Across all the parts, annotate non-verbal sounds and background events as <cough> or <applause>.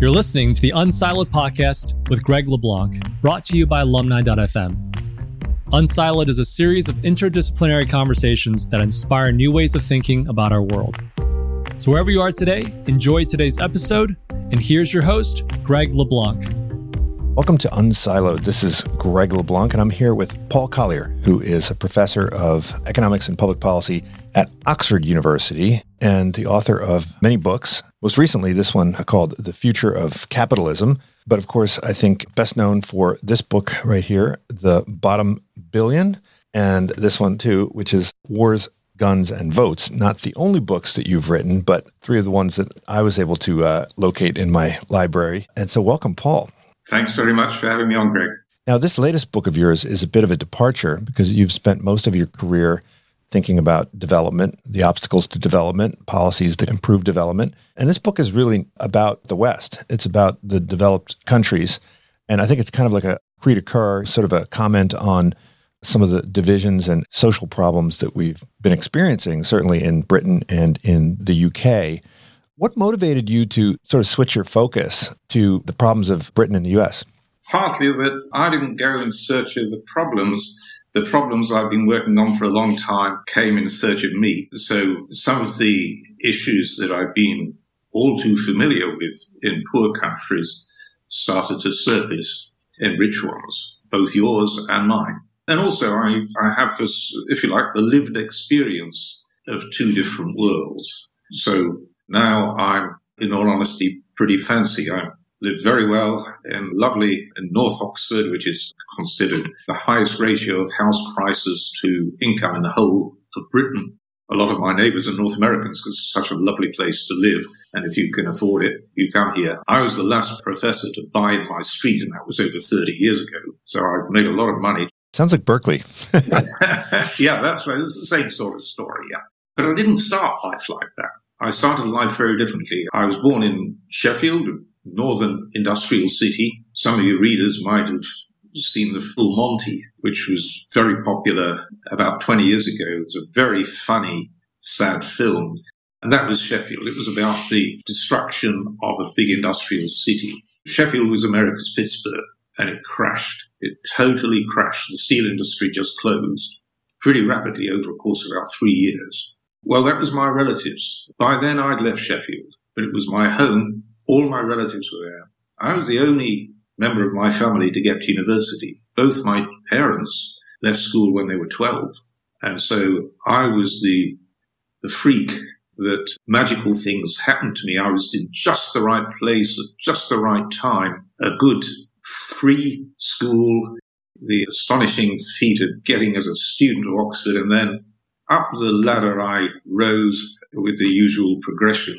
You're listening to the Unsiloed podcast with Greg LeBlanc, brought to you by alumni.fm. Unsiloed is a series of interdisciplinary conversations that inspire new ways of thinking about our world. So, wherever you are today, enjoy today's episode. And here's your host, Greg LeBlanc. Welcome to Unsiloed. This is Greg LeBlanc, and I'm here with Paul Collier, who is a professor of economics and public policy at Oxford University and the author of many books. Most recently, this one called The Future of Capitalism. But of course, I think best known for this book right here, The Bottom Billion, and this one too, which is Wars, Guns, and Votes. Not the only books that you've written, but three of the ones that I was able to uh, locate in my library. And so, welcome, Paul. Thanks very much for having me on, Greg. Now, this latest book of yours is a bit of a departure because you've spent most of your career thinking about development, the obstacles to development, policies to improve development. And this book is really about the West. It's about the developed countries. And I think it's kind of like a cri de coeur, sort of a comment on some of the divisions and social problems that we've been experiencing, certainly in Britain and in the UK. What motivated you to sort of switch your focus to the problems of Britain and the US? Partly that I didn't go in search of the problems the problems I've been working on for a long time came in search of me. So some of the issues that I've been all too familiar with in poor countries started to surface in rich ones, both yours and mine. And also, I, I have this, if you like, the lived experience of two different worlds. So now I'm, in all honesty, pretty fancy. I'm live very well in lovely in North Oxford, which is considered the highest ratio of house prices to income in the whole of Britain. A lot of my neighbors are North Americans because it's such a lovely place to live. And if you can afford it, you come here. I was the last professor to buy my street, and that was over 30 years ago. So I've made a lot of money. Sounds like Berkeley. <laughs> <laughs> yeah, that's right. It's the same sort of story. Yeah. But I didn't start life like that. I started life very differently. I was born in Sheffield, northern industrial city. Some of your readers might have seen the Full Monty, which was very popular about 20 years ago. It was a very funny, sad film. And that was Sheffield. It was about the destruction of a big industrial city. Sheffield was America's Pittsburgh and it crashed. It totally crashed. The steel industry just closed pretty rapidly over a course of about three years. Well, that was my relatives. By then I'd left Sheffield, but it was my home all my relatives were there. I was the only member of my family to get to university. Both my parents left school when they were 12. And so I was the, the freak that magical things happened to me. I was in just the right place at just the right time. A good free school, the astonishing feat of getting as a student to Oxford, and then up the ladder I rose with the usual progression.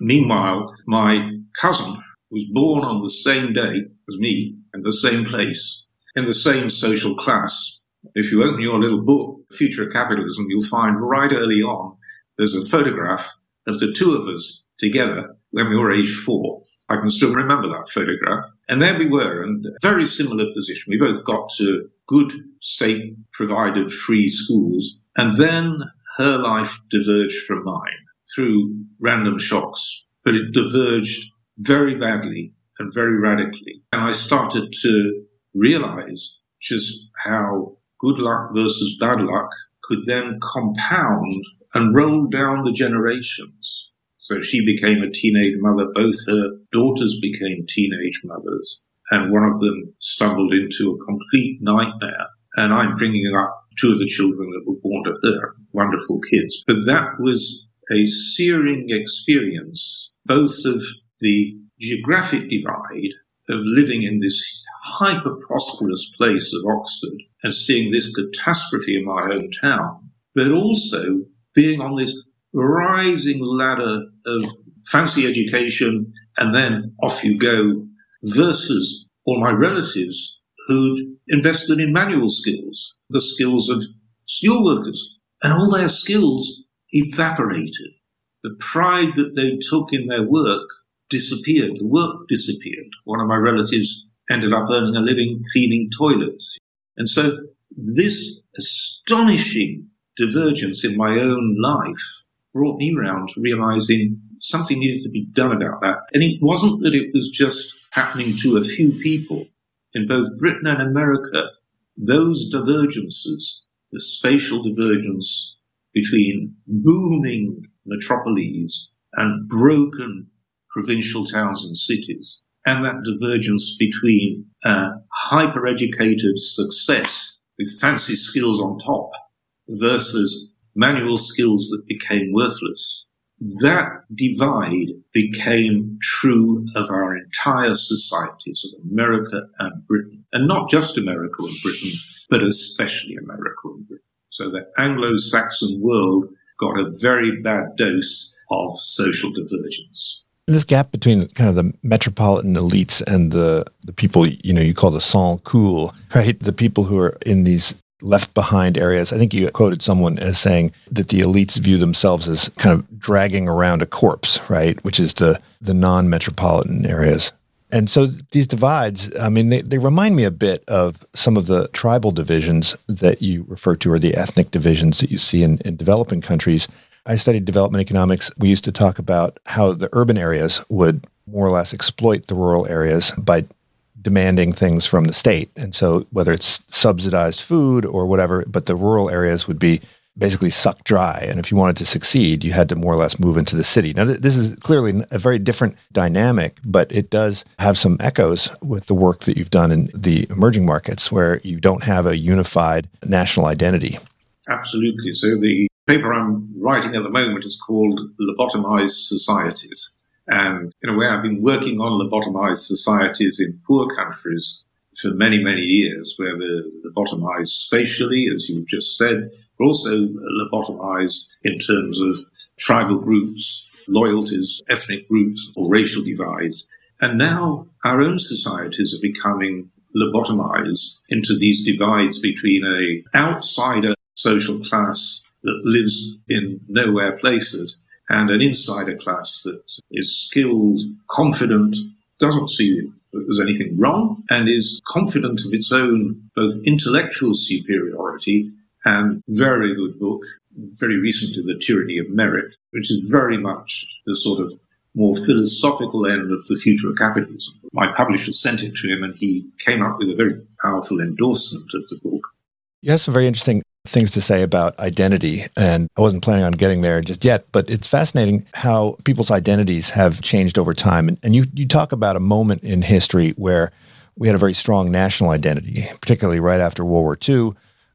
Meanwhile, my cousin was born on the same day as me in the same place, in the same social class. If you open your little book, Future of Capitalism, you'll find right early on there's a photograph of the two of us together when we were age four. I can still remember that photograph. And there we were in a very similar position. We both got to good state provided free schools. And then her life diverged from mine through random shocks, but it diverged very badly and very radically. And I started to realize just how good luck versus bad luck could then compound and roll down the generations. So she became a teenage mother. Both her daughters became teenage mothers. And one of them stumbled into a complete nightmare. And I'm bringing up two of the children that were born to her, wonderful kids. But that was a searing experience, both of the geographic divide of living in this hyper prosperous place of Oxford and seeing this catastrophe in my hometown, but also being on this rising ladder of fancy education and then off you go versus all my relatives who'd invested in manual skills, the skills of steel workers, and all their skills evaporated. The pride that they took in their work disappeared. The work disappeared. One of my relatives ended up earning a living cleaning toilets. And so this astonishing divergence in my own life brought me round to realizing something needed to be done about that. And it wasn't that it was just happening to a few people. In both Britain and America, those divergences, the spatial divergence between booming metropolises and broken provincial towns and cities, and that divergence between uh, hyper educated success with fancy skills on top versus manual skills that became worthless. That divide became true of our entire societies of America and Britain. And not just America and Britain, but especially America and Britain. So the Anglo-Saxon world got a very bad dose of social divergence. This gap between kind of the metropolitan elites and the, the people, you know, you call the sans cool, right? The people who are in these left behind areas. I think you quoted someone as saying that the elites view themselves as kind of dragging around a corpse, right? Which is the, the non metropolitan areas. And so these divides, I mean, they, they remind me a bit of some of the tribal divisions that you refer to, or the ethnic divisions that you see in, in developing countries. I studied development economics. We used to talk about how the urban areas would more or less exploit the rural areas by demanding things from the state. And so whether it's subsidized food or whatever, but the rural areas would be basically sucked dry. And if you wanted to succeed, you had to more or less move into the city. Now, th- this is clearly a very different dynamic, but it does have some echoes with the work that you've done in the emerging markets where you don't have a unified national identity. Absolutely. So the paper I'm writing at the moment is called Lobotomized Societies. And in a way, I've been working on lobotomized societies in poor countries for many, many years, where the lobotomized spatially, as you've just said, but also lobotomized in terms of tribal groups, loyalties, ethnic groups, or racial divides. And now our own societies are becoming lobotomized into these divides between a outsider social class that lives in nowhere places and an insider class that is skilled, confident, doesn't see there's anything wrong, and is confident of its own both intellectual superiority and very good book, very recently, The Tyranny of Merit, which is very much the sort of more philosophical end of the future of capitalism. My publisher sent it to him, and he came up with a very powerful endorsement of the book. Yes, very interesting things to say about identity, and I wasn't planning on getting there just yet, but it's fascinating how people's identities have changed over time. And, and you, you talk about a moment in history where we had a very strong national identity, particularly right after World War II.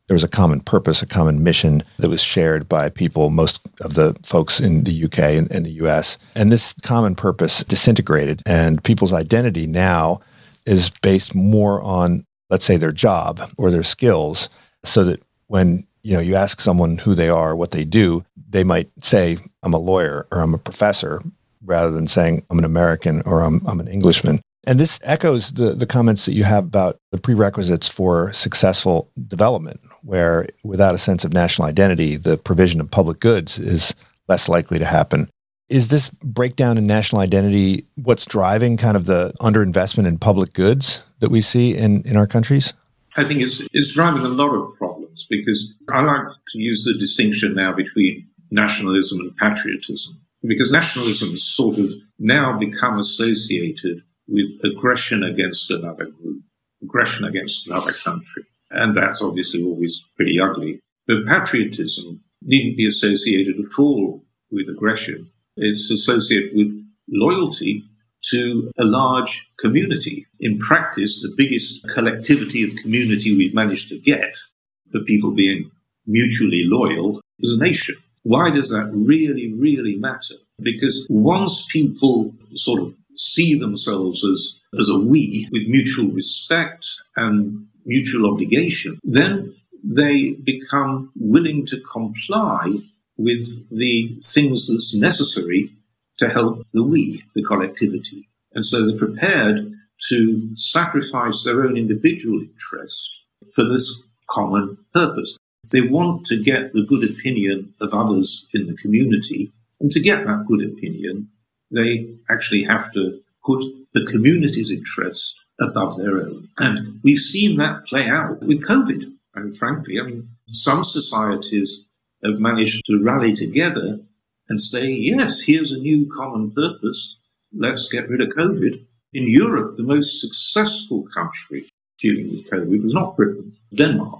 There was a common purpose, a common mission that was shared by people, most of the folks in the UK and, and the US. And this common purpose disintegrated, and people's identity now is based more on, let's say, their job or their skills, so that when you know you ask someone who they are, what they do, they might say, "I'm a lawyer" or "I'm a professor," rather than saying, "I'm an American" or "I'm, I'm an Englishman." And this echoes the, the comments that you have about the prerequisites for successful development, where without a sense of national identity, the provision of public goods is less likely to happen. Is this breakdown in national identity what's driving kind of the underinvestment in public goods that we see in, in our countries? I think it's, it's driving a lot of problems because I like to use the distinction now between nationalism and patriotism because nationalism has sort of now become associated with aggression against another group, aggression against another country. And that's obviously always pretty ugly. But patriotism needn't be associated at all with aggression. It's associated with loyalty to a large community. In practice, the biggest collectivity of community we've managed to get, the people being mutually loyal, as a nation. Why does that really, really matter? Because once people sort of see themselves as, as a we with mutual respect and mutual obligation, then they become willing to comply with the things that's necessary to help the we, the collectivity. And so they're prepared to sacrifice their own individual interest for this common purpose. They want to get the good opinion of others in the community. And to get that good opinion, they actually have to put the community's interests above their own. And we've seen that play out with COVID. And frankly, I mean, some societies have managed to rally together and say, yes, here's a new common purpose. Let's get rid of COVID. In Europe, the most successful country dealing with COVID was not Britain, Denmark.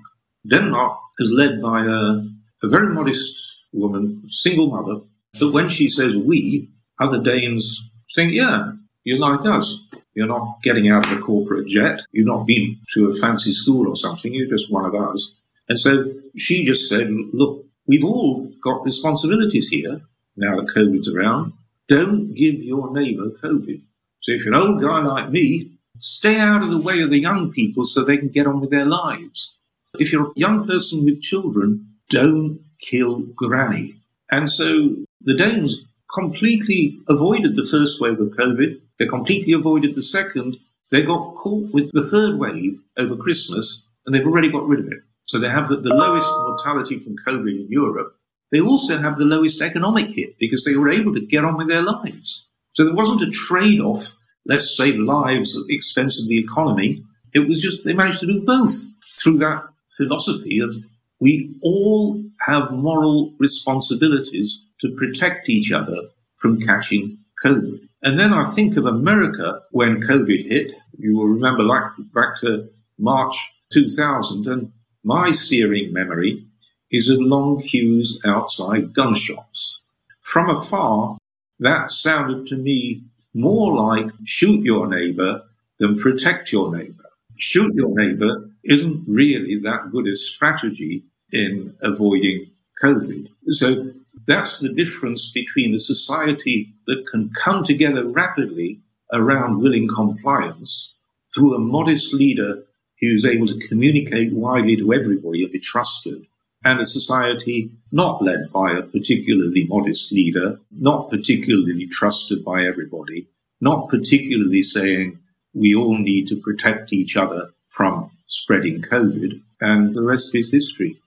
Denmark is led by a, a very modest woman, single mother, but when she says we, other Danes think, yeah, you're like us. You're not getting out of a corporate jet. You've not been to a fancy school or something. You're just one of us. And so she just said, look, we've all got responsibilities here now that COVID's around. Don't give your neighbor COVID. So if you're an old guy like me, stay out of the way of the young people so they can get on with their lives. If you're a young person with children, don't kill granny. And so the Danes completely avoided the first wave of COVID. They completely avoided the second. They got caught with the third wave over Christmas, and they've already got rid of it. So they have the, the lowest mortality from COVID in Europe. They also have the lowest economic hit because they were able to get on with their lives. So there wasn't a trade off, let's save lives at the expense of the economy. It was just they managed to do both through that philosophy of we all have moral responsibilities to protect each other from catching COVID. And then I think of America when COVID hit. You will remember like back to March 2000, and my searing memory is of long queues outside gun shops. From afar, that sounded to me more like shoot your neighbor than protect your neighbor. Shoot your neighbor isn't really that good a strategy in avoiding COVID. So that's the difference between a society that can come together rapidly around willing compliance through a modest leader who's able to communicate widely to everybody and be trusted, and a society not led by a particularly modest leader, not particularly trusted by everybody, not particularly saying we all need to protect each other from spreading COVID, and the rest is history.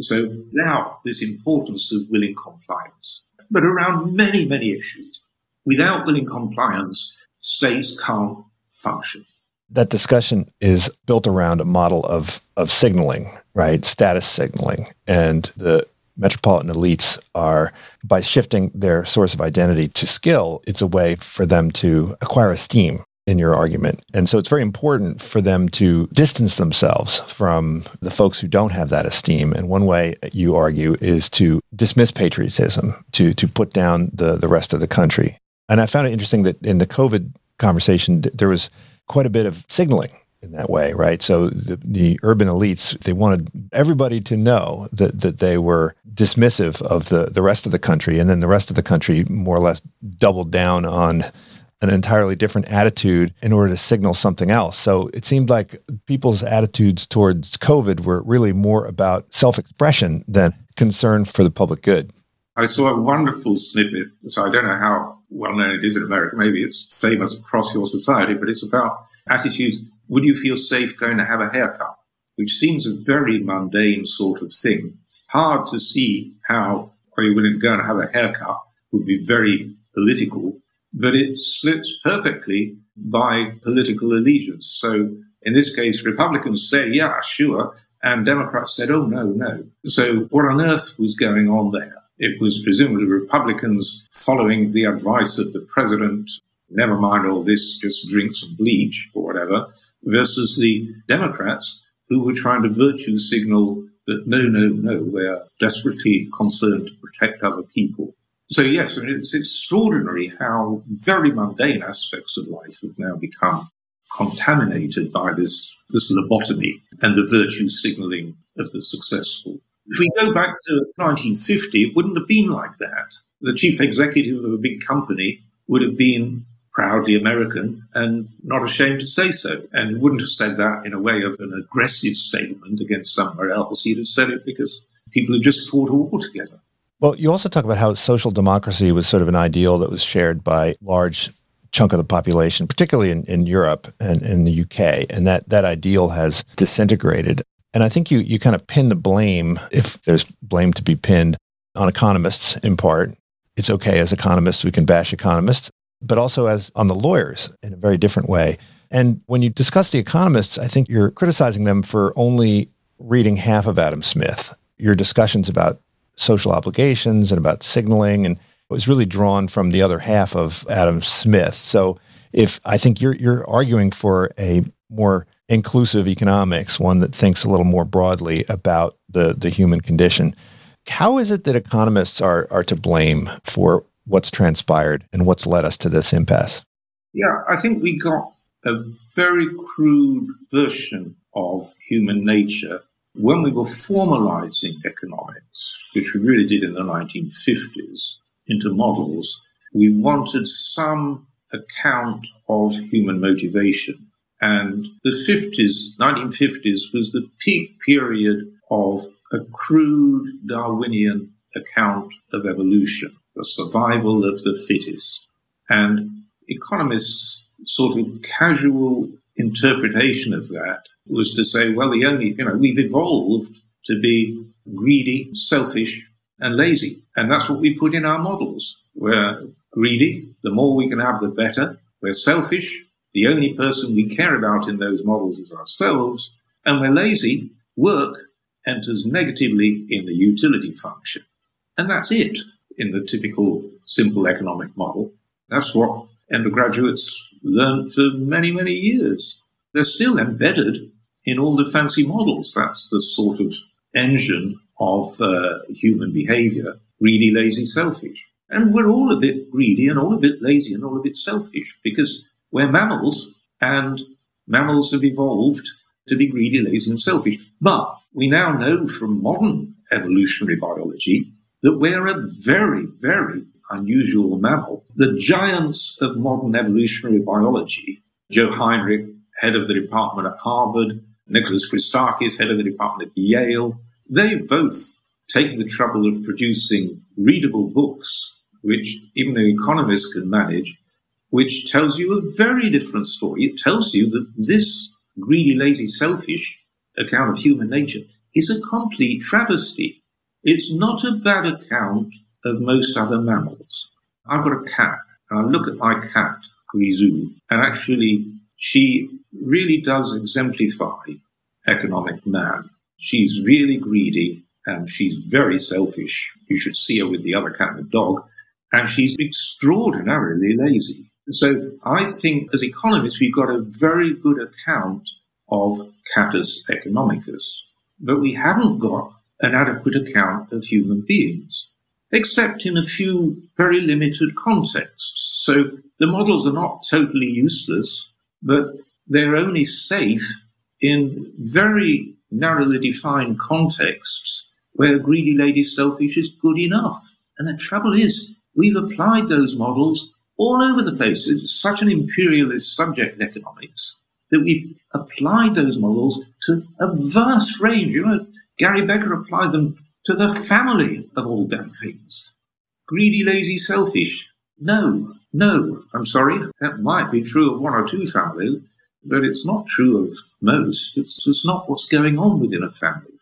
So now this importance of willing compliance, but around many, many issues. Without willing compliance, states can't function. That discussion is built around a model of, of signaling, right? Status signaling. And the metropolitan elites are, by shifting their source of identity to skill, it's a way for them to acquire esteem in your argument. And so it's very important for them to distance themselves from the folks who don't have that esteem. And one way you argue is to dismiss patriotism, to to put down the the rest of the country. And I found it interesting that in the COVID conversation there was quite a bit of signaling in that way, right? So the, the urban elites, they wanted everybody to know that, that they were dismissive of the, the rest of the country. And then the rest of the country more or less doubled down on an entirely different attitude in order to signal something else. So it seemed like people's attitudes towards COVID were really more about self expression than concern for the public good. I saw a wonderful snippet. So I don't know how well known it is in America. Maybe it's famous across your society, but it's about attitudes. Would you feel safe going to have a haircut? Which seems a very mundane sort of thing. Hard to see how are you willing to go and have a haircut would be very political but it splits perfectly by political allegiance. So in this case, Republicans say, yeah, sure. And Democrats said, oh, no, no. So what on earth was going on there? It was presumably Republicans following the advice of the president, never mind all this, just drink some bleach or whatever, versus the Democrats who were trying to virtue signal that no, no, no, we're desperately concerned to protect other people. So yes, I mean, it's extraordinary how very mundane aspects of life have now become contaminated by this, this lobotomy and the virtue signaling of the successful. If we go back to 1950, it wouldn't have been like that. The chief executive of a big company would have been proudly American and not ashamed to say so, and wouldn't have said that in a way of an aggressive statement against somewhere else. He'd have said it because people had just fought a war together. Well, you also talk about how social democracy was sort of an ideal that was shared by large chunk of the population, particularly in, in Europe and in the UK, and that that ideal has disintegrated. And I think you you kind of pin the blame, if there's blame to be pinned, on economists in part. It's okay as economists we can bash economists, but also as on the lawyers in a very different way. And when you discuss the economists, I think you're criticizing them for only reading half of Adam Smith. Your discussions about social obligations and about signaling and it was really drawn from the other half of Adam Smith. So if I think you're you're arguing for a more inclusive economics, one that thinks a little more broadly about the the human condition. How is it that economists are are to blame for what's transpired and what's led us to this impasse? Yeah, I think we got a very crude version of human nature when we were formalizing economics, which we really did in the 1950s, into models. We wanted some account of human motivation. And the 50s, 1950s, was the peak period of a crude Darwinian account of evolution, the survival of the fittest. And economists' sort of casual interpretation of that was to say, well, the only, you know, we've evolved to be greedy, selfish, and lazy. And that's what we put in our models. We're greedy, the more we can have, the better. We're selfish, the only person we care about in those models is ourselves. And we're lazy, work enters negatively in the utility function. And that's it in the typical simple economic model. That's what undergraduates learned for many, many years. They're still embedded in all the fancy models. That's the sort of engine of uh, human behavior greedy, lazy, selfish. And we're all a bit greedy and all a bit lazy and all a bit selfish because we're mammals and mammals have evolved to be greedy, lazy, and selfish. But we now know from modern evolutionary biology that we're a very, very unusual mammal. The giants of modern evolutionary biology, Joe Henrich, head of the department at Harvard, Nicholas Christakis, head of the department at Yale, they both taken the trouble of producing readable books, which even an economist can manage, which tells you a very different story. It tells you that this greedy, lazy, selfish account of human nature is a complete travesty. It's not a bad account of most other mammals. I've got a cat, and I look at my cat, Grisou, and actually she really does exemplify economic man. She's really greedy and she's very selfish. You should see her with the other cat and the dog. And she's extraordinarily lazy. So I think as economists, we've got a very good account of Catus economicus, but we haven't got an adequate account of human beings, except in a few very limited contexts. So the models are not totally useless, but they're only safe in very narrowly defined contexts where greedy lady selfish is good enough. And the trouble is, we've applied those models all over the place. It's such an imperialist subject in economics that we applied those models to a vast range. You know, Gary Becker applied them to the family of all damn things. Greedy, lazy, selfish. No, no, I'm sorry. That might be true of one or two families, but it's not true of most. It's just not what's going on within a family.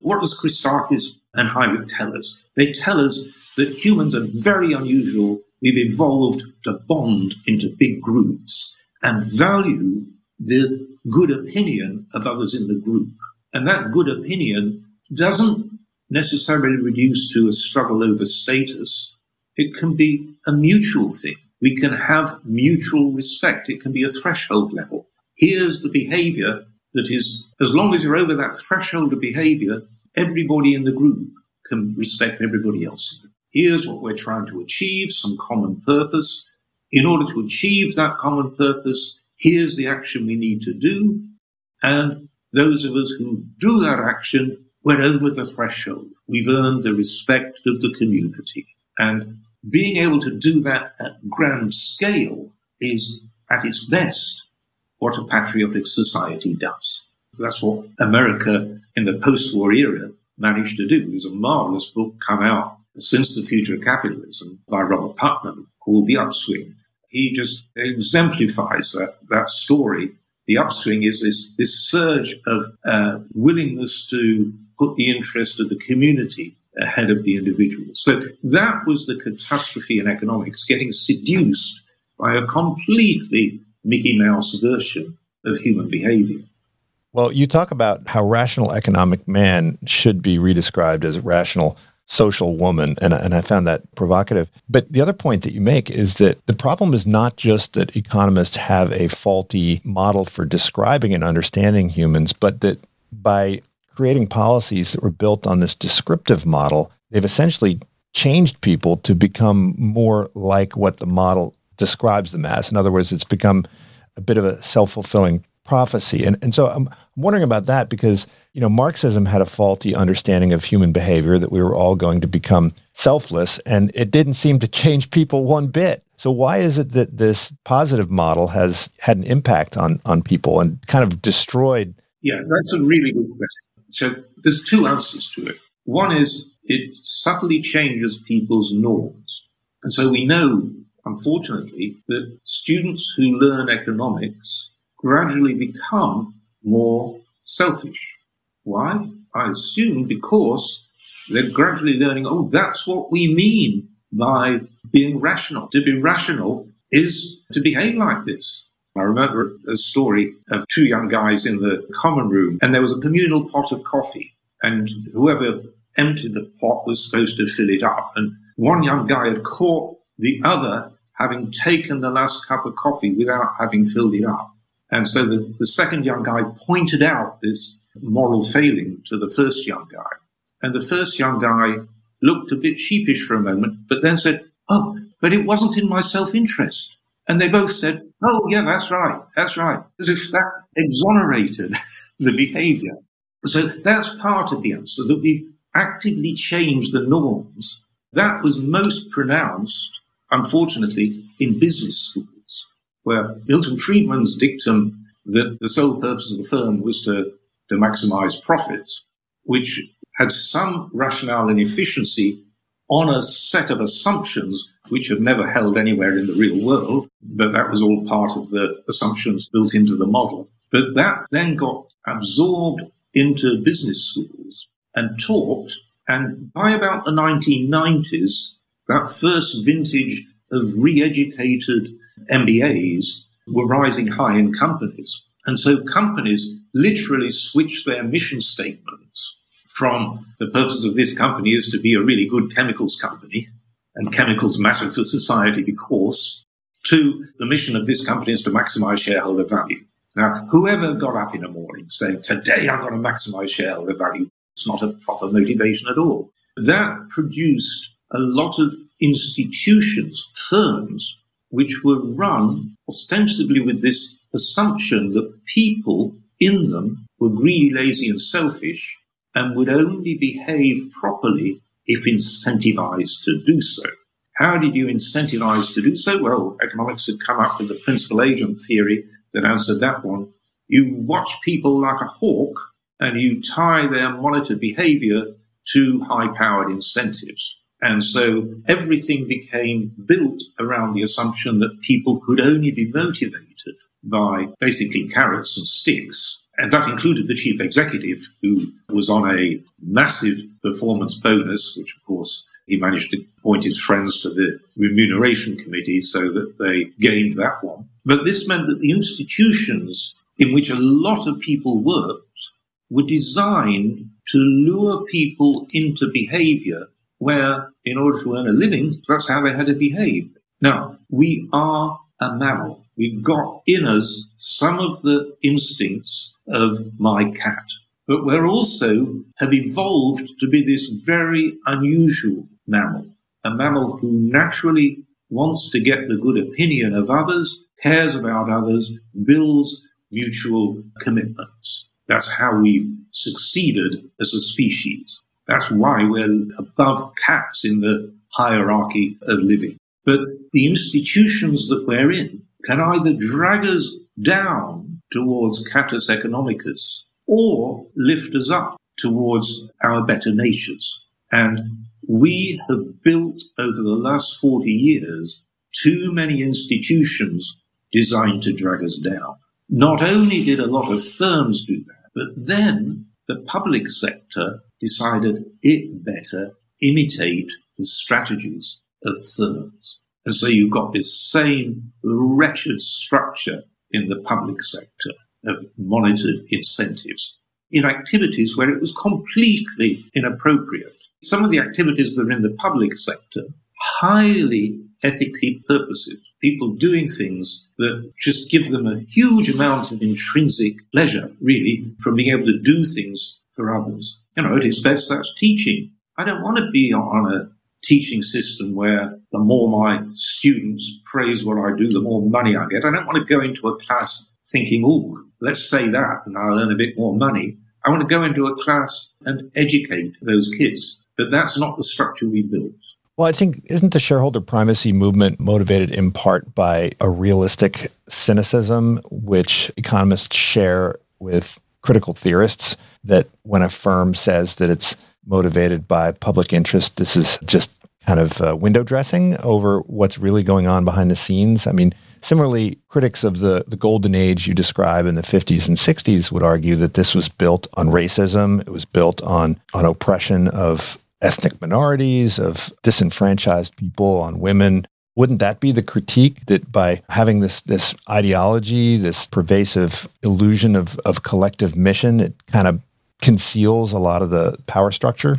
What does Christakis and Henrich tell us? They tell us that humans are very unusual. We've evolved to bond into big groups and value the good opinion of others in the group. And that good opinion doesn't necessarily reduce to a struggle over status. It can be a mutual thing. We can have mutual respect. It can be a threshold level. Here's the behavior that is, as long as you're over that threshold of behavior, everybody in the group can respect everybody else. Here's what we're trying to achieve, some common purpose. In order to achieve that common purpose, here's the action we need to do. And those of us who do that action, we're over the threshold. We've earned the respect of the community. And being able to do that at grand scale is, at its best, what a patriotic society does. That's what America in the post-war era managed to do. There's a marvelous book come out since the future of capitalism by Robert Putnam called The Upswing. He just exemplifies that, that story. The upswing is this, this surge of uh, willingness to put the interest of the community ahead of the individual. So that was the catastrophe in economics, getting seduced by a completely Mickey Mouse version of human behavior. Well, you talk about how rational economic man should be redescribed as rational social woman. And, and I found that provocative. But the other point that you make is that the problem is not just that economists have a faulty model for describing and understanding humans, but that by creating policies that were built on this descriptive model, they've essentially changed people to become more like what the model describes them as. In other words, it's become a bit of a self fulfilling prophecy. And, and so I'm wondering about that because, you know, Marxism had a faulty understanding of human behavior that we were all going to become selfless, and it didn't seem to change people one bit. So why is it that this positive model has had an impact on, on people and kind of destroyed? Yeah, that's a really good question. So there's two answers to it. One is it subtly changes people's norms. And so we know, unfortunately, that students who learn economics gradually become more selfish. Why? I assume because they're gradually learning, oh, that's what we mean by being rational. To be rational is to behave like this. I remember a story of two young guys in the common room, and there was a communal pot of coffee, and whoever emptied the pot was supposed to fill it up. And one young guy had caught the other having taken the last cup of coffee without having filled it up. And so the, the second young guy pointed out this moral failing to the first young guy. And the first young guy looked a bit sheepish for a moment, but then said, Oh, but it wasn't in my self interest. And they both said, Oh, yeah, that's right. That's right. As if that exonerated <laughs> the behavior. So that's part of the answer that we've actively changed the norms. That was most pronounced, unfortunately, in business schools, where Milton Friedman's dictum that the sole purpose of the firm was to, to maximize profits, which had some rationale and efficiency on a set of assumptions which have never held anywhere in the real world, but that was all part of the assumptions built into the model. But that then got absorbed into business schools and taught. And by about the 1990s, that first vintage of re educated MBAs were rising high in companies. And so companies literally switched their mission statements from the purpose of this company is to be a really good chemicals company, and chemicals matter for society because, to the mission of this company is to maximize shareholder value. Now, whoever got up in the morning saying, Today I'm going to maximize shareholder value, it's not a proper motivation at all. That produced a lot of institutions, firms, which were run ostensibly with this assumption that people in them were greedy, lazy, and selfish and would only behave properly if incentivized to do so. How did you incentivize to do so? Well, economics had come up with the principal agent theory that answered that one. You watch people like a hawk and you tie their monitored behavior to high powered incentives. And so everything became built around the assumption that people could only be motivated by basically carrots and sticks. And that included the chief executive, who was on a massive performance bonus, which of course he managed to point his friends to the remuneration committee so that they gained that one. But this meant that the institutions in which a lot of people worked were designed to lure people into behavior where, in order to earn a living, that's how they had to behave. Now, we are a mammal. We've got in us some of the instincts of my cat, but we're also have evolved to be this very unusual mammal, a mammal who naturally wants to get the good opinion of others, cares about others, builds mutual commitments. That's how we've succeeded as a species. That's why we're above cats in the hierarchy of living. But the institutions that we're in can either drag us down towards catus economicus or lift us up towards our better natures. And we have built over the last 40 years too many institutions designed to drag us down. Not only did a lot of firms do that, but then the public sector decided it better imitate the strategies of firms. And so you've got this same wretched structure in the public sector of monitored incentives in activities where it was completely inappropriate some of the activities that are in the public sector, highly ethically purposive. People doing things that just give them a huge amount of intrinsic pleasure, really, from being able to do things for others. You know, at its best, that's teaching. I don't want to be on a teaching system where the more my students praise what I do, the more money I get. I don't want to go into a class thinking, oh, let's say that and I'll earn a bit more money. I want to go into a class and educate those kids. But that's not the structure we built. Well, I think, isn't the shareholder primacy movement motivated in part by a realistic cynicism, which economists share with critical theorists, that when a firm says that it's motivated by public interest, this is just kind of uh, window dressing over what's really going on behind the scenes? I mean, Similarly, critics of the, the golden age you describe in the 50s and 60s would argue that this was built on racism. It was built on, on oppression of ethnic minorities, of disenfranchised people, on women. Wouldn't that be the critique that by having this, this ideology, this pervasive illusion of, of collective mission, it kind of conceals a lot of the power structure?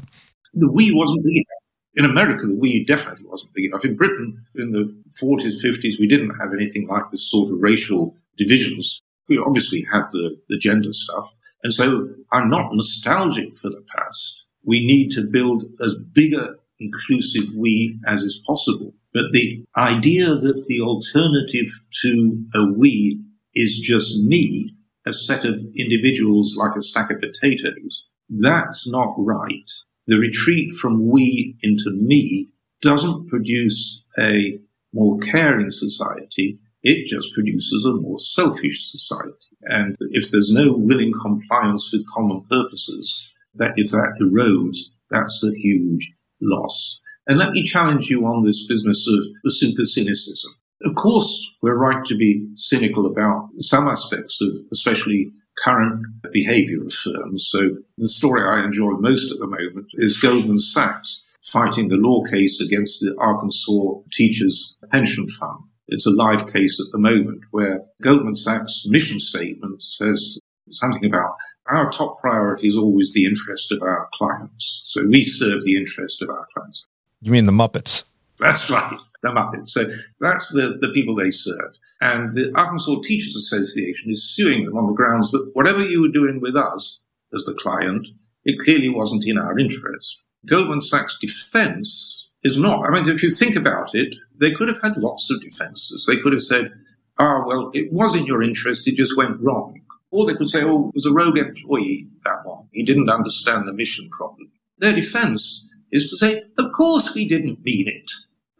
The we wasn't big enough. In America, the we definitely wasn't big enough. In Britain, in the 40s, 50s, we didn't have anything like this sort of racial divisions. We obviously had the, the gender stuff. And so I'm not nostalgic for the past we need to build as big a inclusive we as is possible. But the idea that the alternative to a we is just me, a set of individuals like a sack of potatoes, that's not right. The retreat from we into me doesn't produce a more caring society. It just produces a more selfish society. And if there's no willing compliance with common purposes, that if that erodes, that's a huge loss. And let me challenge you on this business of the super cynicism. Of course, we're right to be cynical about some aspects of especially current behavior of firms. So the story I enjoy most at the moment is Goldman Sachs fighting the law case against the Arkansas Teachers Pension Fund. It's a live case at the moment where Goldman Sachs' mission statement says something about our top priority is always the interest of our clients. So we serve the interest of our clients. You mean the Muppets? That's right, the Muppets. So that's the, the people they serve. And the Arkansas Teachers Association is suing them on the grounds that whatever you were doing with us as the client, it clearly wasn't in our interest. Goldman Sachs' defense is not. I mean, if you think about it, they could have had lots of defenses. They could have said, ah, well, it was in your interest, it just went wrong. Or they could say, oh, it was a rogue employee, that one. He didn't understand the mission properly. Their defense is to say, of course we didn't mean it.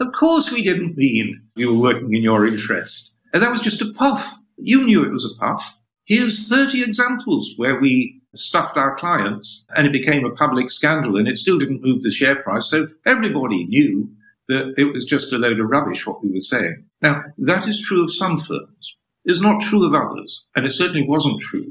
Of course we didn't mean we were working in your interest. And that was just a puff. You knew it was a puff. Here's 30 examples where we stuffed our clients and it became a public scandal and it still didn't move the share price. So everybody knew that it was just a load of rubbish what we were saying. Now, that is true of some firms is not true of others, and it certainly wasn't true.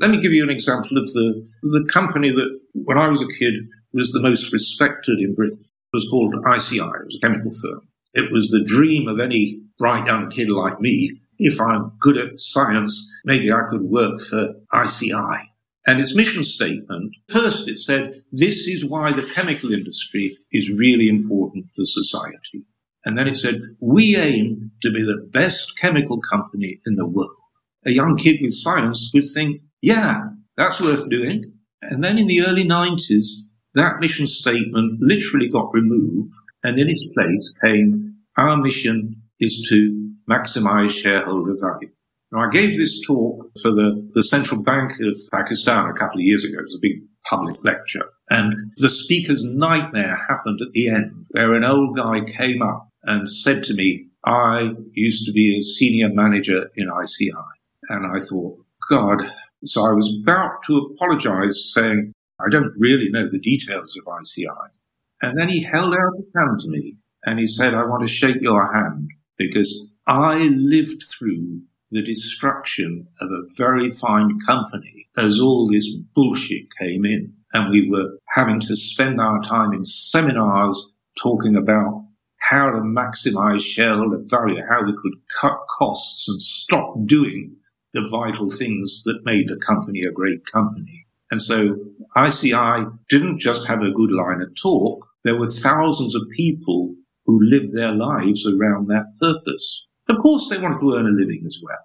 Let me give you an example of the, the company that, when I was a kid, was the most respected in Britain. Was called ICI. It was a chemical firm. It was the dream of any bright young kid like me. If I'm good at science, maybe I could work for ICI. And its mission statement, first it said, this is why the chemical industry is really important for society. And then it said, we aim to be the best chemical company in the world. A young kid with science would think, yeah, that's worth doing. And then in the early 90s, that mission statement literally got removed. And in its place came, our mission is to maximize shareholder value. Now, I gave this talk for the, the Central Bank of Pakistan a couple of years ago. It was a big public lecture. And the speaker's nightmare happened at the end, where an old guy came up and said to me, I used to be a senior manager in ICI. And I thought, God. So I was about to apologize, saying, I don't really know the details of ICI. And then he held out his hand to me and he said, I want to shake your hand because I lived through the destruction of a very fine company as all this bullshit came in. And we were having to spend our time in seminars talking about how to maximize shareholder value, how we could cut costs and stop doing the vital things that made the company a great company. And so ICI didn't just have a good line of talk. There were thousands of people who lived their lives around that purpose. Of course, they wanted to earn a living as well.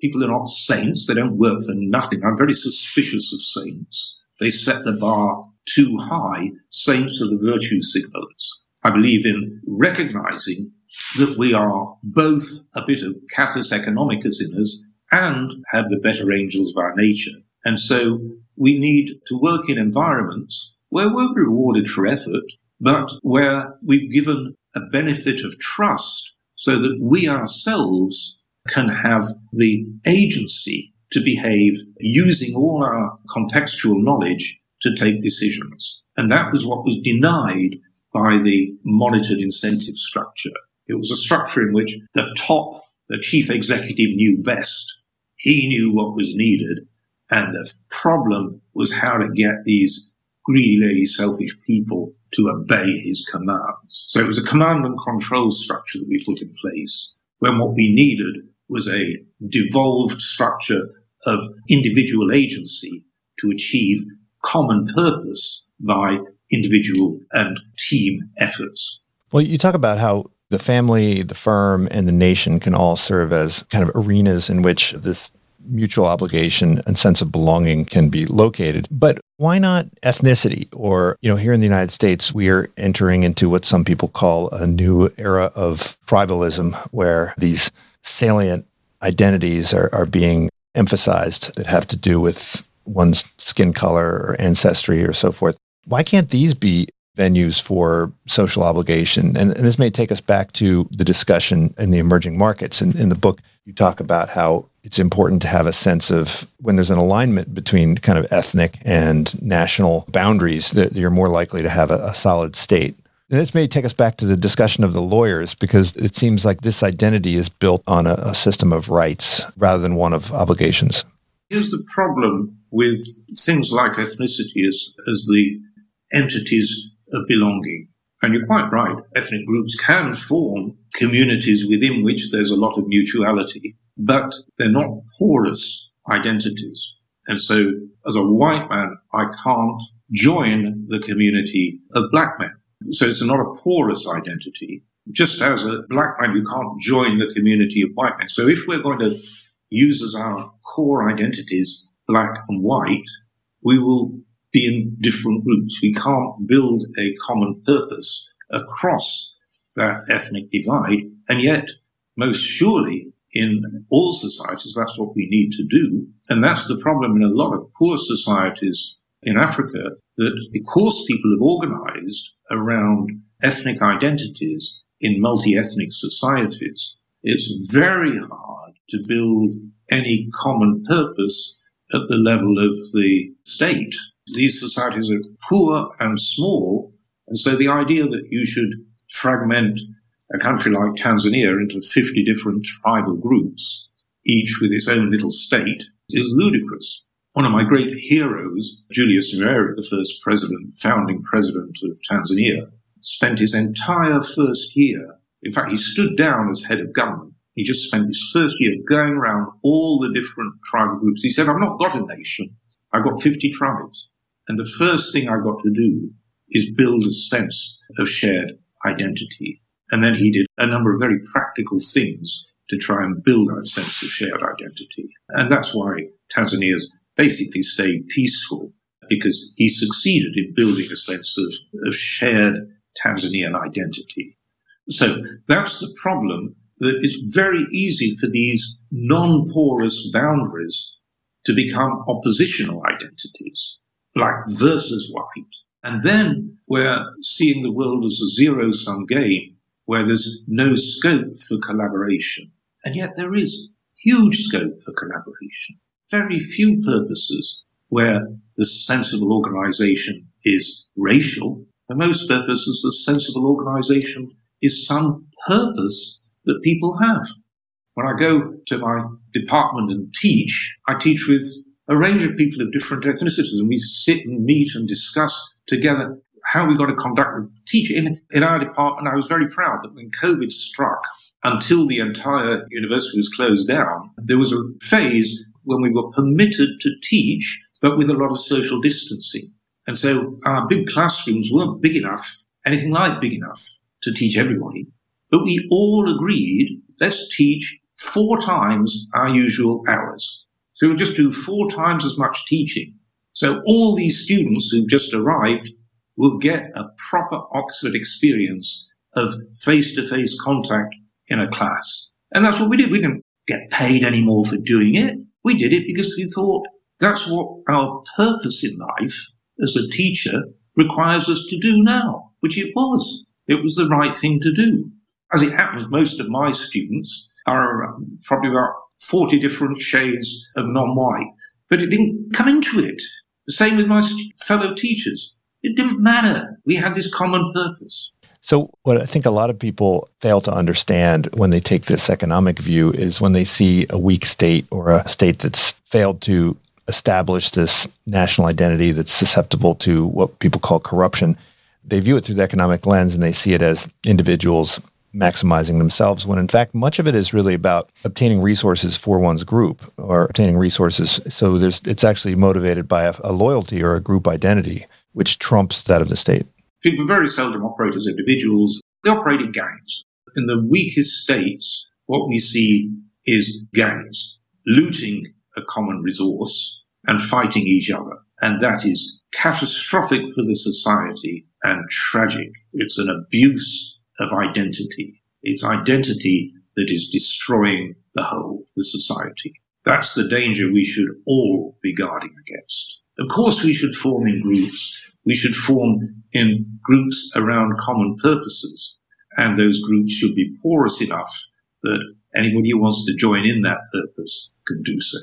People are not saints. They don't work for nothing. I'm very suspicious of saints. They set the bar too high. Saints are the virtue signalers. I believe in recognizing that we are both a bit of catus economicus in us and have the better angels of our nature. And so we need to work in environments where we're rewarded for effort, but where we've given a benefit of trust so that we ourselves can have the agency to behave using all our contextual knowledge to take decisions. And that was what was denied by the monitored incentive structure. It was a structure in which the top, the chief executive knew best. He knew what was needed. And the problem was how to get these greedy, lady, selfish people to obey his commands. So it was a command and control structure that we put in place when what we needed was a devolved structure of individual agency to achieve common purpose by individual and team efforts. Well, you talk about how the family, the firm, and the nation can all serve as kind of arenas in which this mutual obligation and sense of belonging can be located. But why not ethnicity? Or, you know, here in the United States, we are entering into what some people call a new era of tribalism, where these salient identities are, are being emphasized that have to do with one's skin color or ancestry or so forth. Why can't these be venues for social obligation? And, and this may take us back to the discussion in the emerging markets. In, in the book, you talk about how it's important to have a sense of when there's an alignment between kind of ethnic and national boundaries that you're more likely to have a, a solid state. And this may take us back to the discussion of the lawyers because it seems like this identity is built on a, a system of rights rather than one of obligations. Here's the problem with things like ethnicity as, as the entities of belonging. And you're quite right, ethnic groups can form communities within which there's a lot of mutuality but they're not porous identities. And so as a white man, I can't join the community of black men. So it's not a porous identity. Just as a black man, you can't join the community of white men. So if we're going to use as our core identities black and white, we will be in different groups. We can't build a common purpose across that ethnic divide. And yet, most surely, in all societies, that's what we need to do. And that's the problem in a lot of poor societies in Africa, that because people have organized around ethnic identities in multi-ethnic societies, it's very hard to build any common purpose at the level of the state. These societies are poor and small, and so the idea that you should fragment a country like Tanzania into 50 different tribal groups, each with its own little state, is ludicrous. One of my great heroes, Julius Nyerere, the first president, founding president of Tanzania, spent his entire first year, in fact, he stood down as head of government. He just spent his first year going around all the different tribal groups. He said, I've not got a nation. I've got 50 tribes. And the first thing I've got to do is build a sense of shared identity. And then he did a number of very practical things to try and build that sense of shared identity. And that's why Tanzania's basically stayed peaceful because he succeeded in building a sense of, of shared Tanzanian identity. So that's the problem that it's very easy for these non-porous boundaries to become oppositional identities, black versus white. And then we're seeing the world as a zero sum game where there's no scope for collaboration. And yet there is huge scope for collaboration. Very few purposes where the sensible organization is racial. For most purposes, the sensible organization is some purpose that people have. When I go to my department and teach, I teach with a range of people of different ethnicities and we sit and meet and discuss together how we got to conduct the teaching in, in our department. I was very proud that when COVID struck, until the entire university was closed down, there was a phase when we were permitted to teach but with a lot of social distancing. And so our big classrooms weren't big enough, anything like big enough to teach everybody. But we all agreed, let's teach four times our usual hours. So we'll just do four times as much teaching. So all these students who've just arrived will get a proper Oxford experience of face to face contact in a class. And that's what we did. We didn't get paid anymore for doing it. We did it because we thought that's what our purpose in life as a teacher requires us to do now, which it was. It was the right thing to do. As it happens, most of my students are um, probably about 40 different shades of non-white, but it didn't come into it. The same with my fellow teachers. It didn't matter. We had this common purpose. So, what I think a lot of people fail to understand when they take this economic view is when they see a weak state or a state that's failed to establish this national identity that's susceptible to what people call corruption, they view it through the economic lens and they see it as individuals maximizing themselves when in fact much of it is really about obtaining resources for one's group or obtaining resources so there's it's actually motivated by a, a loyalty or a group identity which trumps that of the state People very seldom operate as individuals. They operate in gangs. In the weakest states, what we see is gangs looting a common resource and fighting each other. And that is catastrophic for the society and tragic. It's an abuse of identity. It's identity that is destroying the whole, the society. That's the danger we should all be guarding against. Of course, we should form in groups. We should form in groups around common purposes. And those groups should be porous enough that anybody who wants to join in that purpose can do so.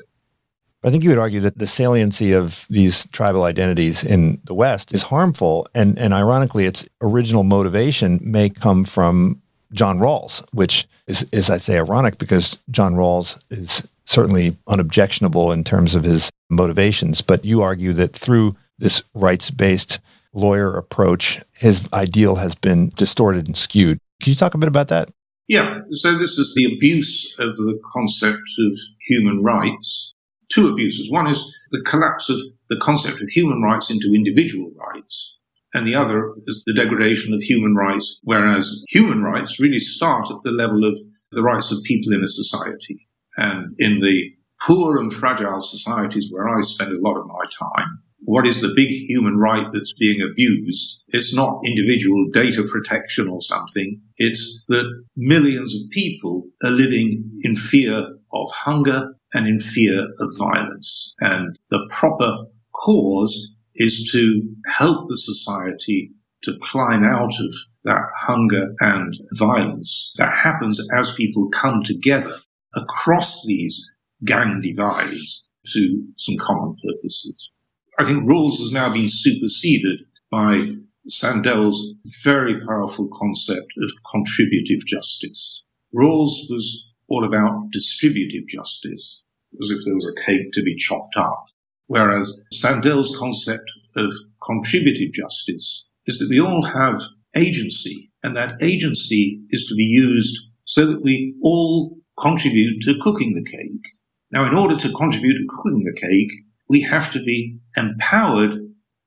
I think you would argue that the saliency of these tribal identities in the West is harmful. And, and ironically, its original motivation may come from John Rawls, which is, is, I say, ironic because John Rawls is certainly unobjectionable in terms of his motivations. But you argue that through this rights based lawyer approach, his ideal has been distorted and skewed. Can you talk a bit about that? Yeah. So this is the abuse of the concept of human rights. Two abuses. One is the collapse of the concept of human rights into individual rights. And the other is the degradation of human rights, whereas human rights really start at the level of the rights of people in a society. And in the poor and fragile societies where I spend a lot of my time, what is the big human right that's being abused? It's not individual data protection or something. It's that millions of people are living in fear of hunger and in fear of violence. And the proper cause is to help the society to climb out of that hunger and violence that happens as people come together across these gang divides to some common purposes. I think Rawls has now been superseded by Sandel's very powerful concept of contributive justice. Rawls was all about distributive justice, as if there was a cake to be chopped up. Whereas Sandel's concept of contributive justice is that we all have agency, and that agency is to be used so that we all contribute to cooking the cake. Now, in order to contribute to cooking the cake, we have to be empowered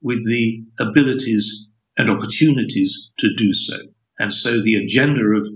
with the abilities and opportunities to do so. And so the agenda of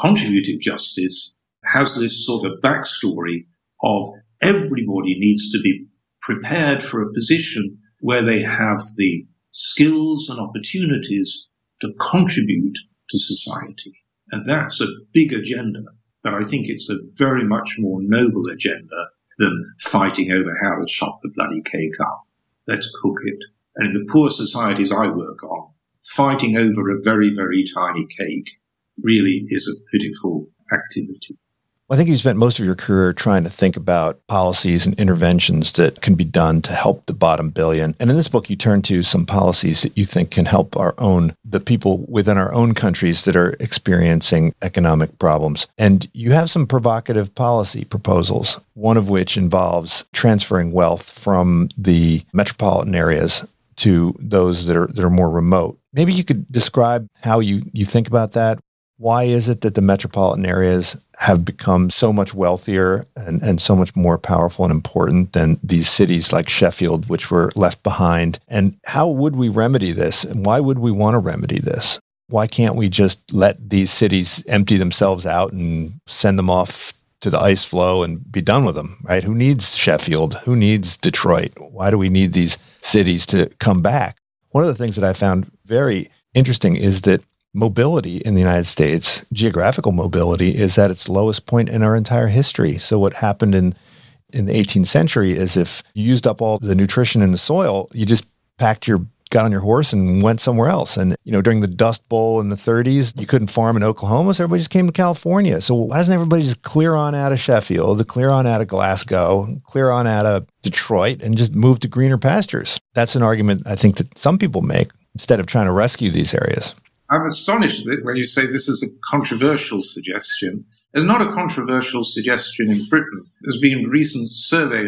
contributive justice has this sort of backstory of everybody needs to be prepared for a position where they have the skills and opportunities to contribute to society. And that's a big agenda, but I think it's a very much more noble agenda than fighting over how to chop the bloody cake up. Let's cook it. And in the poor societies I work on, fighting over a very, very tiny cake really is a pitiful activity. I think you spent most of your career trying to think about policies and interventions that can be done to help the bottom billion. And in this book, you turn to some policies that you think can help our own, the people within our own countries that are experiencing economic problems. And you have some provocative policy proposals, one of which involves transferring wealth from the metropolitan areas to those that are that are more remote. Maybe you could describe how you, you think about that, Why is it that the metropolitan areas have become so much wealthier and, and so much more powerful and important than these cities like Sheffield, which were left behind? And how would we remedy this? And why would we want to remedy this? Why can't we just let these cities empty themselves out and send them off to the ice floe and be done with them, right? Who needs Sheffield? Who needs Detroit? Why do we need these cities to come back? One of the things that I found very interesting is that mobility in the United States, geographical mobility, is at its lowest point in our entire history. So what happened in in the 18th century is if you used up all the nutrition in the soil, you just packed your got on your horse and went somewhere else. And you know, during the Dust Bowl in the 30s, you couldn't farm in Oklahoma, so everybody just came to California. So why doesn't everybody just clear on out of Sheffield, clear on out of Glasgow, clear on out of Detroit, and just move to greener pastures? That's an argument I think that some people make instead of trying to rescue these areas. I'm astonished that when you say this is a controversial suggestion. It's not a controversial suggestion in Britain. There's been recent survey.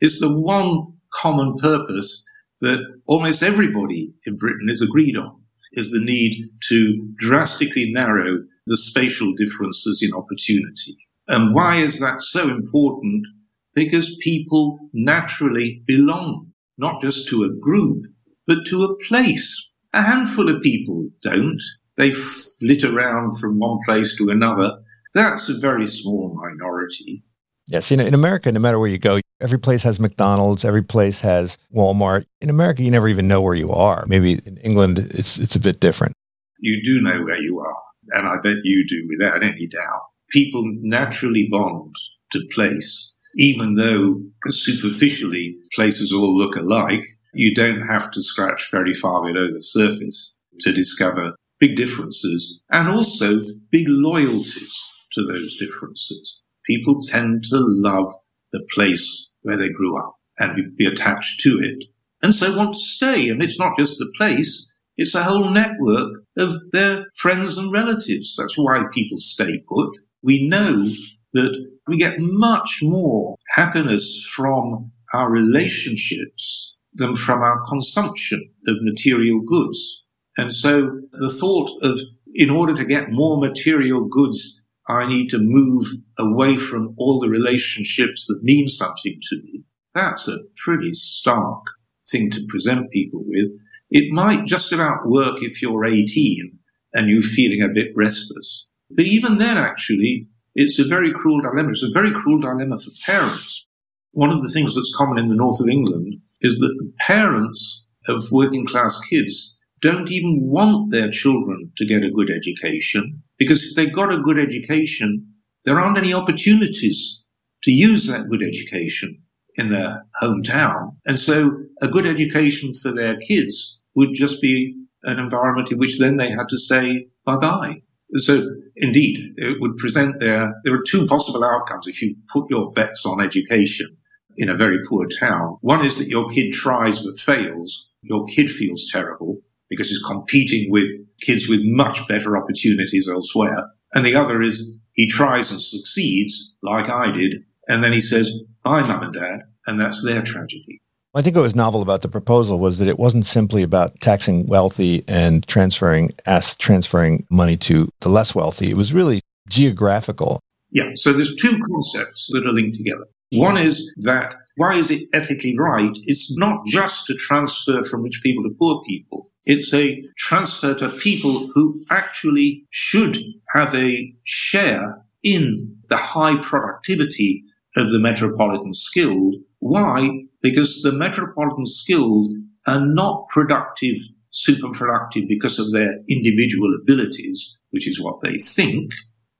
It's the one common purpose that almost everybody in Britain is agreed on is the need to drastically narrow the spatial differences in opportunity. And why is that so important? Because people naturally belong not just to a group, but to a place. A handful of people don't. They flit around from one place to another. That's a very small minority. Yes, in, in America, no matter where you go, every place has McDonald's, every place has Walmart. In America, you never even know where you are. Maybe in England, it's it's a bit different. You do know where you are, and I bet you do without any doubt. People naturally bond to place, even though superficially places all look alike you don't have to scratch very far below the surface to discover big differences and also big loyalties to those differences. People tend to love the place where they grew up and be attached to it and so want to stay. And it's not just the place, it's a whole network of their friends and relatives. That's why people stay put. We know that we get much more happiness from our relationships them from our consumption of material goods. And so the thought of, in order to get more material goods, I need to move away from all the relationships that mean something to me. That's a pretty stark thing to present people with. It might just about work if you're 18 and you're feeling a bit restless. But even then, actually, it's a very cruel dilemma. It's a very cruel dilemma for parents. One of the things that's common in the north of England is that the parents of working class kids don't even want their children to get a good education because if they've got a good education, there aren't any opportunities to use that good education in their hometown. And so a good education for their kids would just be an environment in which then they had to say bye bye. So indeed, it would present there, there are two possible outcomes if you put your bets on education in a very poor town. One is that your kid tries but fails. Your kid feels terrible because he's competing with kids with much better opportunities elsewhere. And the other is he tries and succeeds, like I did, and then he says, bye, mum and dad, and that's their tragedy. I think what was novel about the proposal was that it wasn't simply about taxing wealthy and transferring as transferring money to the less wealthy. It was really geographical. Yeah. So there's two concepts that are linked together. One is that why is it ethically right? It's not just a transfer from rich people to poor people. It's a transfer to people who actually should have a share in the high productivity of the metropolitan skilled. Why? Because the metropolitan skilled are not productive, super productive because of their individual abilities, which is what they think.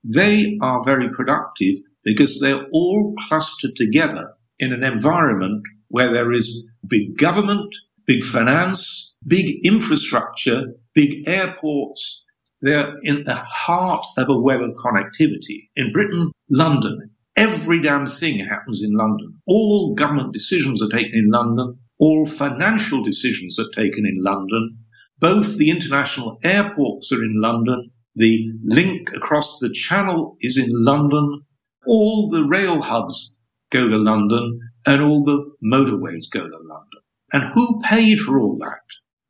They are very productive because they're all clustered together in an environment where there is big government, big finance, big infrastructure, big airports. They're in the heart of a web of connectivity. In Britain, London, every damn thing happens in London. All government decisions are taken in London. All financial decisions are taken in London. Both the international airports are in London. The link across the channel is in London all the rail hubs go to London and all the motorways go to London. And who paid for all that?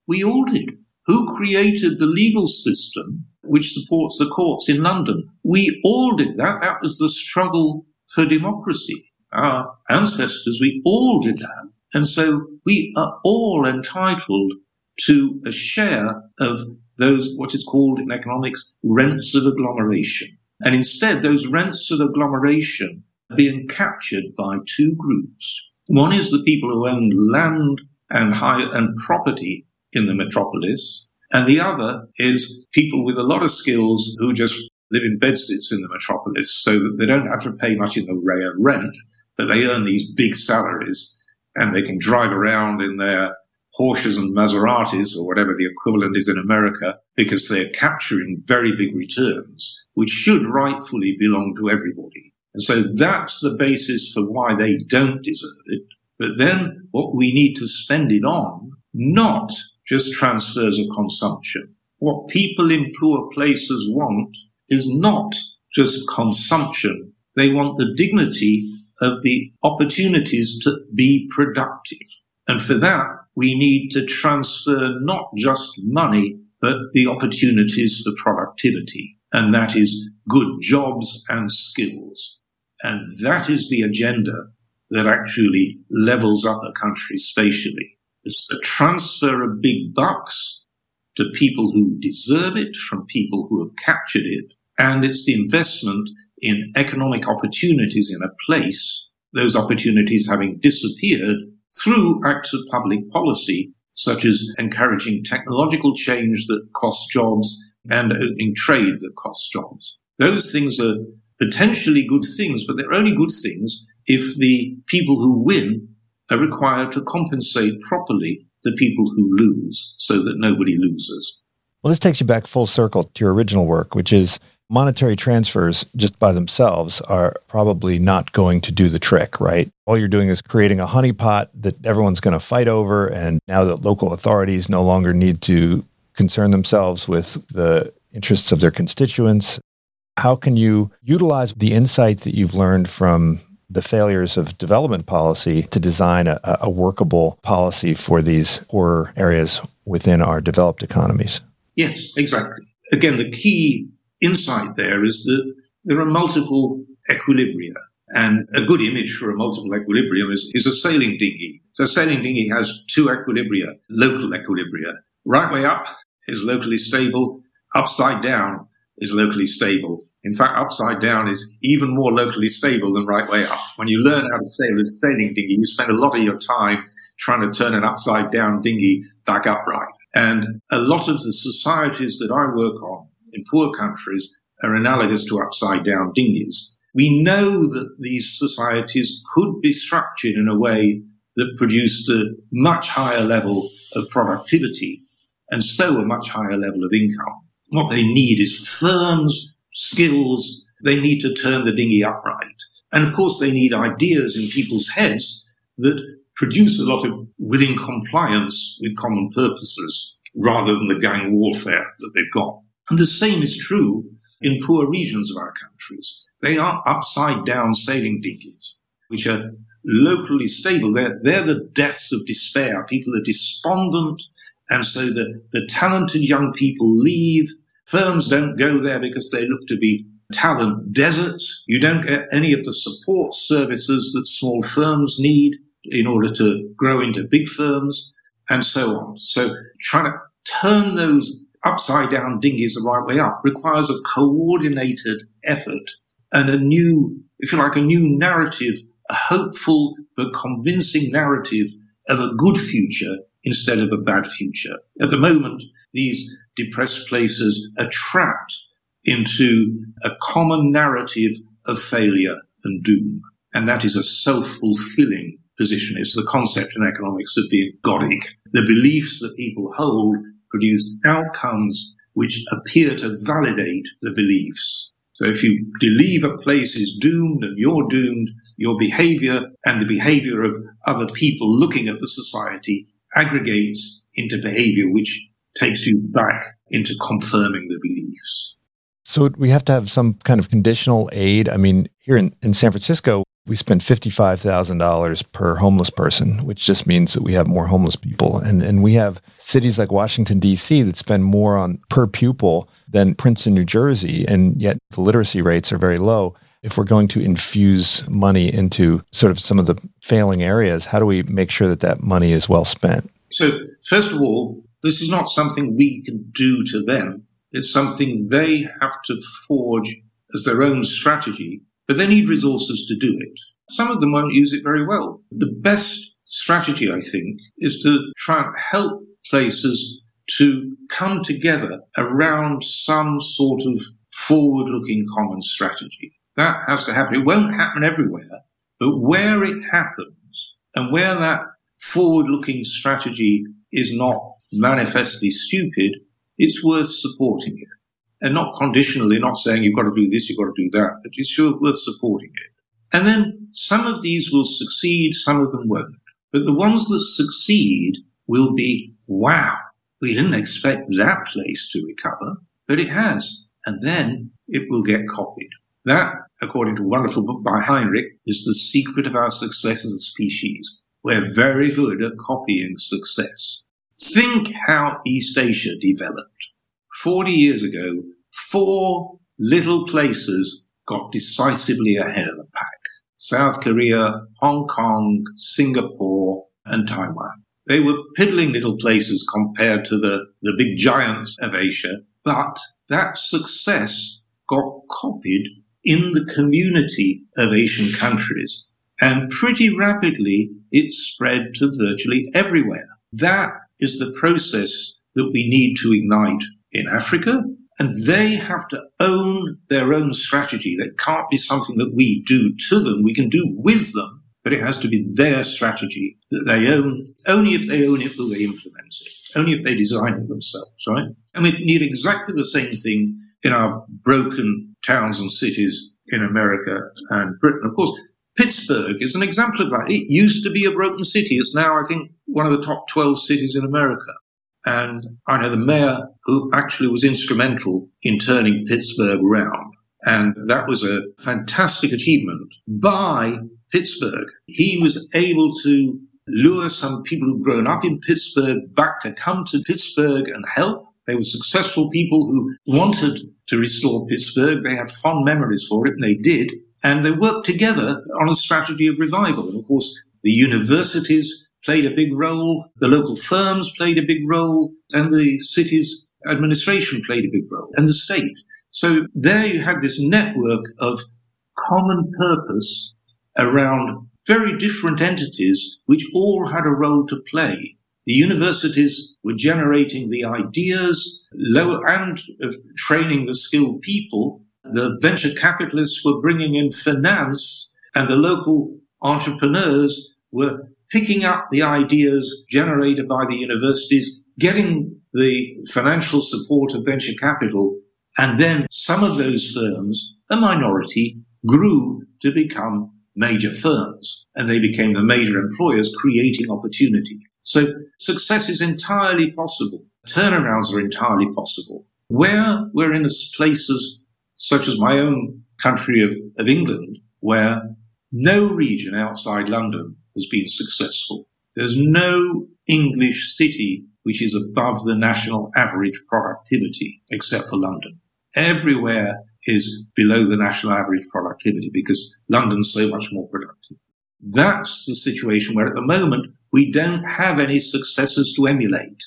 We all did. Who created the legal system which supports the courts in London. We all did that. That was the struggle for democracy. Our ancestors, we all did that. And so we are all entitled to a share of those, what is called in economics, rents of agglomeration. And instead, those rents of agglomeration are being captured by two groups. One is the people who own land and high and property in the metropolis, and the other is people with a lot of skills who just live in bedsits in the metropolis so that they don't have to pay much in the way of rent, but they earn these big salaries and they can drive around in their Porsches and Maseratis or whatever the equivalent is in America because they're capturing very big returns, which should rightfully belong to everybody. And so that's the basis for why they don't deserve it. But then what we need to spend it on, not just transfers of consumption. What people in poor places want is not just consumption. They want the dignity of the opportunities to be productive. And for that, we need to transfer not just money, but the opportunities for productivity. And that is good jobs and skills. And that is the agenda that actually levels up a country spatially. It's the transfer of big bucks to people who deserve it from people who have captured it. And it's the investment in economic opportunities in a place, those opportunities having disappeared through acts of public policy, such as encouraging technological change that costs jobs and uh, opening trade that costs jobs. Those things are potentially good things, but they're only good things if the people who win are required to compensate properly the people who lose so that nobody loses. Well, this takes you back full circle to your original work, which is monetary transfers just by themselves are probably not going to do the trick, right? All you're doing is creating a honeypot that everyone's going to fight over. And now that local authorities no longer need to concern themselves with the interests of their constituents, how can you utilize the insight that you've learned from the failures of development policy to design a, a workable policy for these poorer areas within our developed economies? Yes, exactly. Again, the key insight there is that there are multiple equilibria. And a good image for a multiple equilibrium is, is a sailing dinghy. So a sailing dinghy has two equilibria, local equilibria. Right way up is locally stable. Upside down is locally stable. In fact, upside down is even more locally stable than right way up. When you learn how to sail a sailing dinghy, you spend a lot of your time trying to turn an upside down dinghy back upright. And a lot of the societies that I work on in poor countries are analogous to upside down dinghies. We know that these societies could be structured in a way that produced a much higher level of productivity and so a much higher level of income. What they need is firms, skills. They need to turn the dinghy upright. And of course, they need ideas in people's heads that produce a lot of willing compliance with common purposes rather than the gang warfare that they've got. And the same is true in poor regions of our countries. They are upside down sailing dinghies, which are locally stable. They're, they're the deaths of despair. People are despondent. And so the, the talented young people leave. Firms don't go there because they look to be talent deserts. You don't get any of the support services that small firms need in order to grow into big firms and so on. So trying to turn those upside down dinghies the right way up requires a coordinated effort and a new, if you like, a new narrative, a hopeful but convincing narrative of a good future instead of a bad future. At the moment, these depressed places are trapped into a common narrative of failure and doom. And that is a self-fulfilling position. It's the concept in economics of being ergodic. The beliefs that people hold produce outcomes which appear to validate the beliefs. So if you believe a place is doomed and you're doomed, your behavior and the behavior of other people looking at the society aggregates into behavior which takes you back into confirming the beliefs. So we have to have some kind of conditional aid. I mean, here in, in San Francisco, we spend $55,000 per homeless person, which just means that we have more homeless people. And, and we have cities like Washington, D.C., that spend more on per pupil than Princeton, New Jersey, and yet the literacy rates are very low. If we're going to infuse money into sort of some of the failing areas, how do we make sure that that money is well spent? So, first of all, this is not something we can do to them. It's something they have to forge as their own strategy but they need resources to do it. Some of them won't use it very well. The best strategy, I think, is to try and help places to come together around some sort of forward looking common strategy. That has to happen. It won't happen everywhere, but where it happens and where that forward looking strategy is not manifestly stupid, it's worth supporting it and not conditionally, not saying you've got to do this, you've got to do that, but it's sure worth supporting it. And then some of these will succeed, some of them won't. But the ones that succeed will be, wow, we didn't expect that place to recover, but it has. And then it will get copied. That, according to a wonderful book by Henrich, is the secret of our success as a species. We're very good at copying success. Think how East Asia developed. 40 years ago, four little places got decisively ahead of the pack. South Korea, Hong Kong, Singapore, and Taiwan. They were piddling little places compared to the, the big giants of Asia, but that success got copied in the community of Asian countries. And pretty rapidly, it spread to virtually everywhere. That is the process that we need to ignite in Africa, and they have to own their own strategy. That can't be something that we do to them. We can do with them, but it has to be their strategy that they own. Only if they own it will they implement it. Only if they design it themselves, right? And we need exactly the same thing in our broken towns and cities in America and Britain. Of course, Pittsburgh is an example of that. It used to be a broken city. It's now, I think, one of the top 12 cities in America. And I know the mayor who actually was instrumental in turning Pittsburgh round. And that was a fantastic achievement by Pittsburgh. He was able to lure some people who'd grown up in Pittsburgh back to come to Pittsburgh and help. They were successful people who wanted to restore Pittsburgh. They had fond memories for it, and they did. And they worked together on a strategy of revival. And of course, the universities played a big role, the local firms played a big role, and the city's administration played a big role, and the state. So there you have this network of common purpose around very different entities which all had a role to play. The universities were generating the ideas and uh, training the skilled people. The venture capitalists were bringing in finance and the local entrepreneurs were picking up the ideas generated by the universities, getting the financial support of venture capital, and then some of those firms, a minority, grew to become major firms, and they became the major employers, creating opportunity. So success is entirely possible. Turnarounds are entirely possible. Where we're in places such as my own country of, of England, where no region outside London has been successful. There's no English city which is above the national average productivity except for London. Everywhere is below the national average productivity because London's so much more productive. That's the situation where at the moment we don't have any successors to emulate.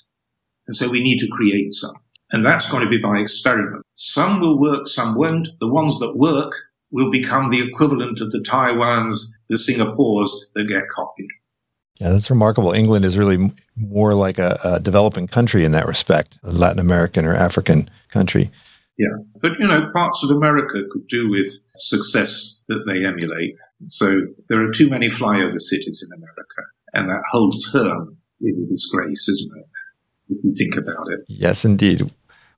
And so we need to create some. And that's going to be by experiment. Some will work, some won't. The ones that work will become the equivalent of the Taiwans, the Singapores that get copied. Yeah, that's remarkable. England is really more like a, a, developing country in that respect, a Latin American or African country. Yeah, but you know, parts of America could do with success that they emulate. So there are too many flyover cities in America, and that whole term is a disgrace, isn't it? If you think about it. Yes, indeed.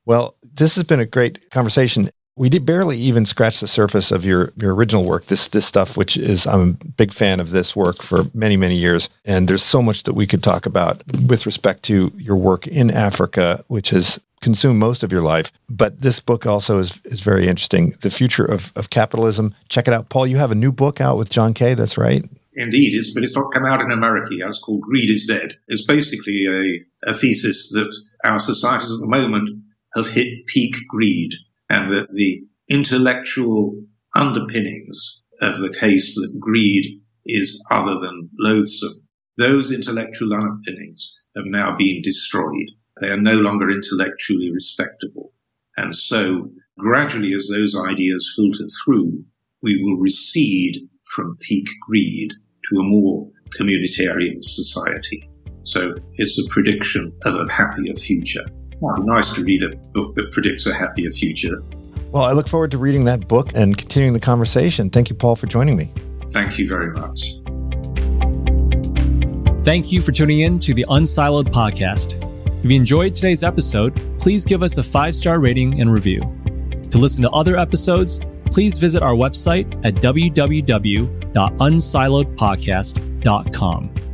Well, this has been a great conversation. We did barely even scratch the surface of your, your original work, this this stuff, which is I'm a big fan of this work for many, many years. And there's so much that we could talk about with respect to your work in Africa, which has consume most of your life. But this book also is, is very interesting. The future of, of capitalism. Check it out. Paul, you have a new book out with John Kay. That's right. Indeed, it's, but it's not come out in America yet. It's called Greed is Dead. It's basically a, a thesis that our societies at the moment have hit peak greed and that the intellectual underpinnings of the case that greed is other than loathsome, those intellectual underpinnings have now been destroyed. They are no longer intellectually respectable. And so gradually as those ideas filter through, we will recede from peak greed to a more communitarian society. So it's a prediction of a happier future. Well, nice to read a book that predicts a happier future. Well, I look forward to reading that book and continuing the conversation. Thank you, Paul, for joining me. Thank you very much. Thank you for tuning in to the Unsiloed podcast. If you enjoyed today's episode, please give us a five star rating and review. To listen to other episodes, please visit our website at www.unsiloedpodcast.com.